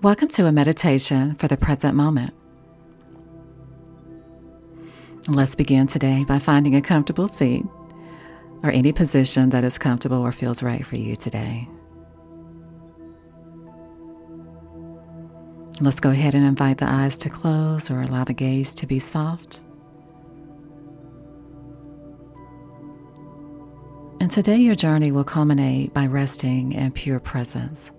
Welcome to a meditation for the present moment. Let's begin today by finding a comfortable seat or any position that is comfortable or feels right for you today. Let's go ahead and invite the eyes to close or allow the gaze to be soft. And today, your journey will culminate by resting in pure presence.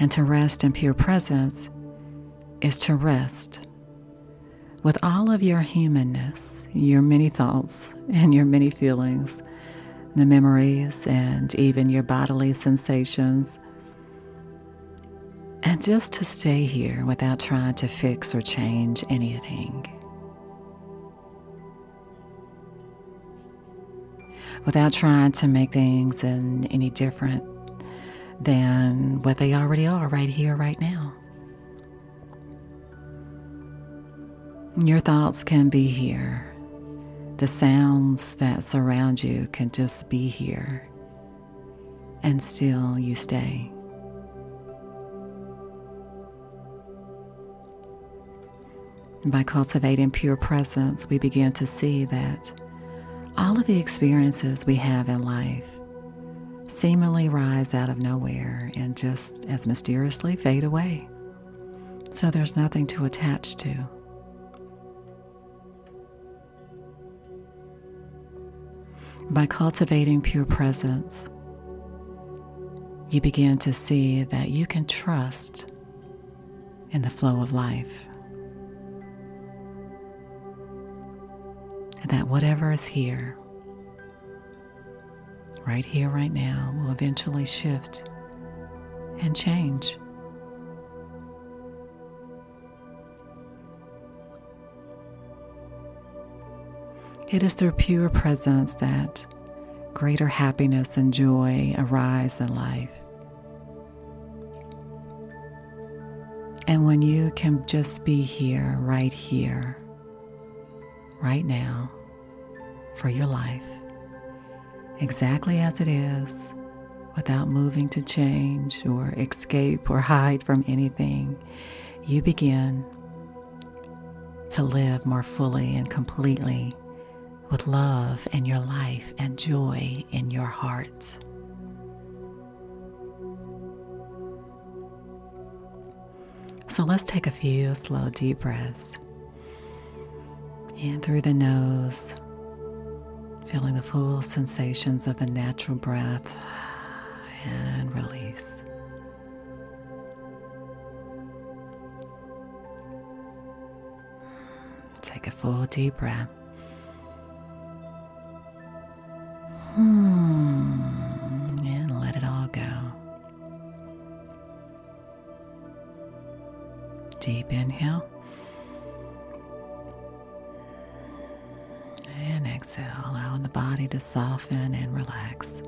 And to rest in pure presence is to rest with all of your humanness, your many thoughts, and your many feelings, the memories, and even your bodily sensations. And just to stay here without trying to fix or change anything. Without trying to make things any different than what they already are right here, right now. Your thoughts can be here. The sounds that surround you can just be here. And still you stay. By cultivating pure presence, we begin to see that all of the experiences we have in life seemingly rise out of nowhere and just as mysteriously fade away. So there's nothing to attach to. By cultivating pure presence, you begin to see that you can trust in the flow of life. And that whatever is here right here, right now, will eventually shift and change. It is through pure presence that greater happiness and joy arise in life. And when you can just be here, right here, right now, for your life, exactly as it is without moving to change or escape or hide from anything, you begin to live more fully and completely with love in your life and joy in your heart. So let's take a few slow, deep breaths. In through the nose feeling the full sensations of the natural breath and release. Take a full deep breath. Soften and relax.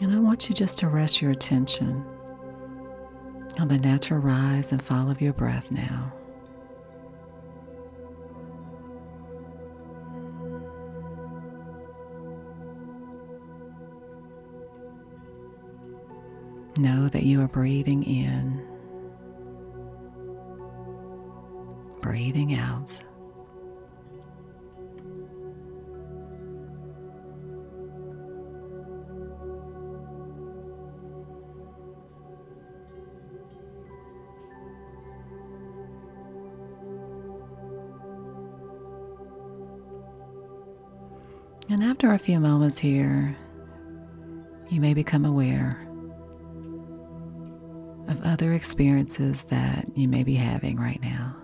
And I want you just to rest your attention on the natural rise and fall of your breath now. Know that you are breathing in, breathing out. And after a few moments here, you may become aware of other experiences that you may be having right now.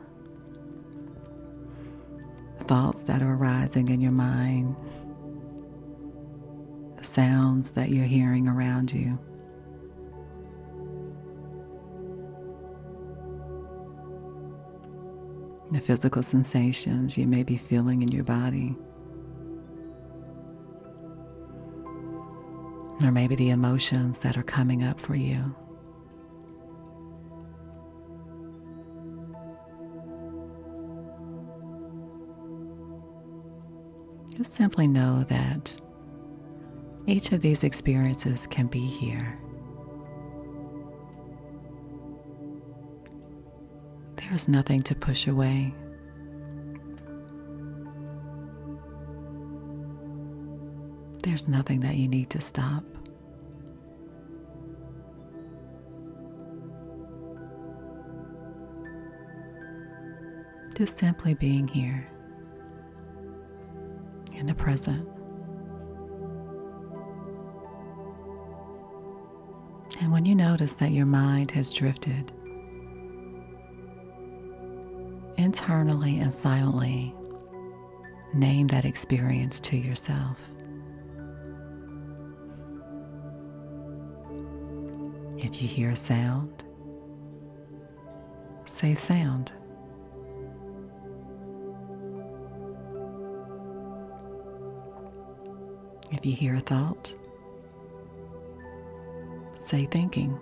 Thoughts that are arising in your mind, the sounds that you're hearing around you. The physical sensations you may be feeling in your body. Or maybe the emotions that are coming up for you. Just simply know that each of these experiences can be here. There's nothing to push away. There's nothing that you need to stop. Just simply being here in the present. And when you notice that your mind has drifted, internally and silently name that experience to yourself. If you hear a sound, say sound. If you hear a thought, say thinking.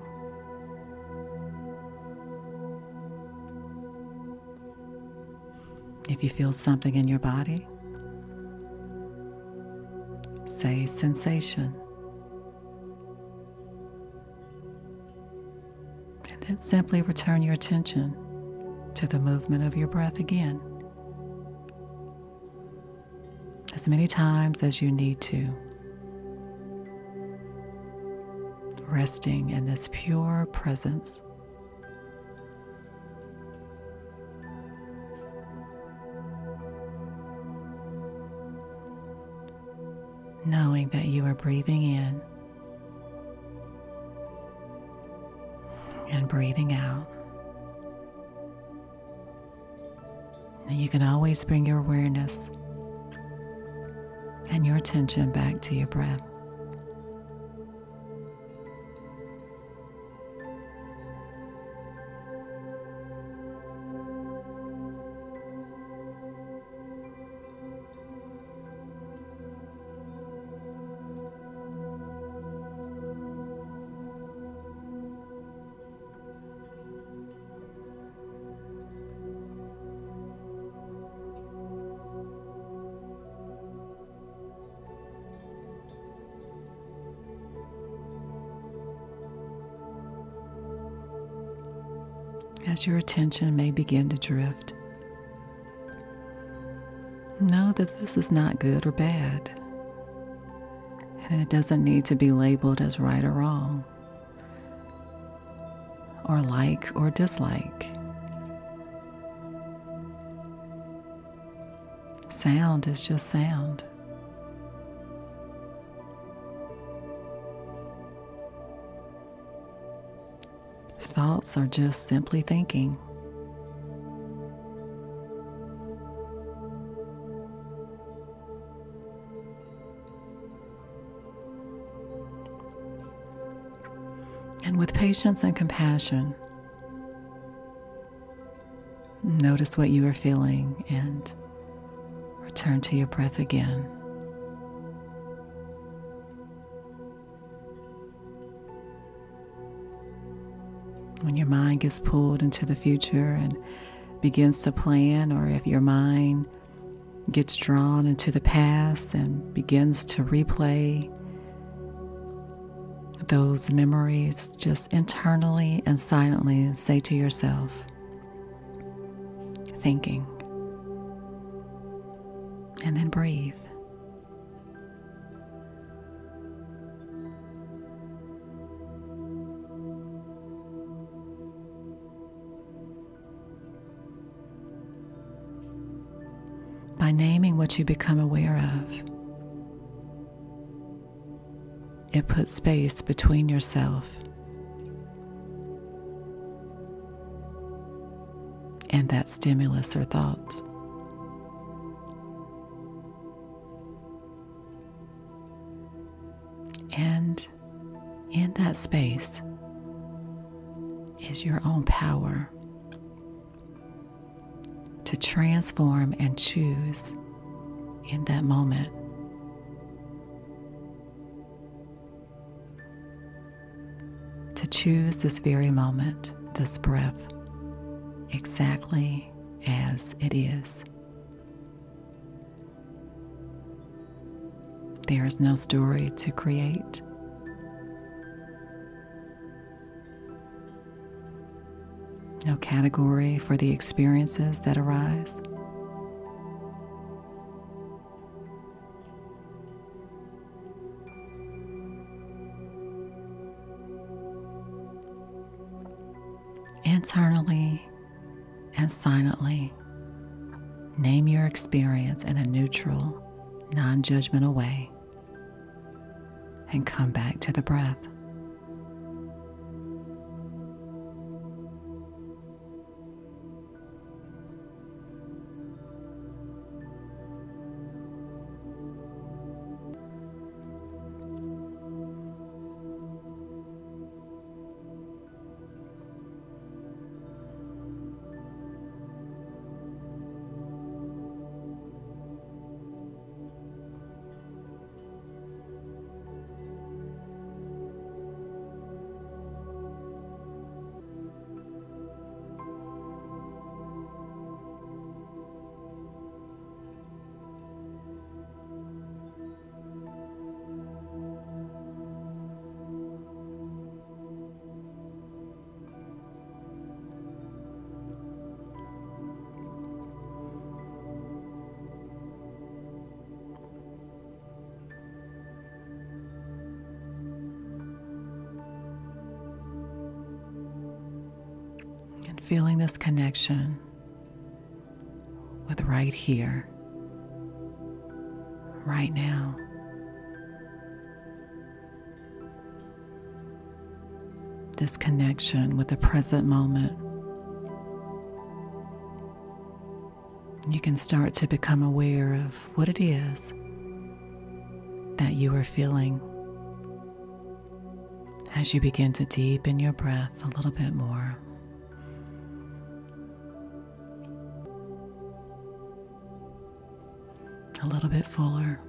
If you feel something in your body, say sensation. And then simply return your attention to the movement of your breath again. As many times as you need to. Resting in this pure presence. knowing that you are breathing in and breathing out. And you can always bring your awareness and your attention back to your breath. As your attention may begin to drift. Know that this is not good or bad, and it doesn't need to be labeled as right or wrong, or like or dislike. Sound is just sound. Thoughts are just simply thinking. And with patience and compassion, notice what you are feeling and return to your breath again. When your mind gets pulled into the future and begins to plan, or if your mind gets drawn into the past and begins to replay those memories, just internally and silently say to yourself, thinking, and then breathe. Naming what you become aware of. It puts space between yourself and that stimulus or thought. And in that space is your own power to transform and choose in that moment. To choose this very moment, this breath, exactly as it is. There is no story to create. No category for the experiences that arise. Internally and silently, name your experience in a neutral, non judgmental way and come back to the breath. Feeling this connection with right here, right now. This connection with the present moment. You can start to become aware of what it is that you are feeling as you begin to deepen your breath a little bit more. A little bit fuller.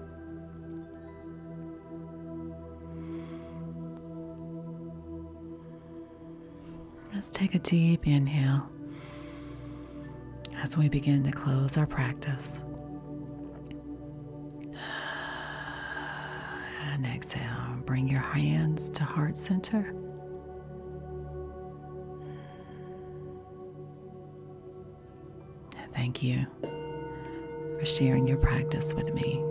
Let's take a deep inhale as we begin to close our practice. And exhale, bring your hands to heart center. Thank you for sharing your practice with me.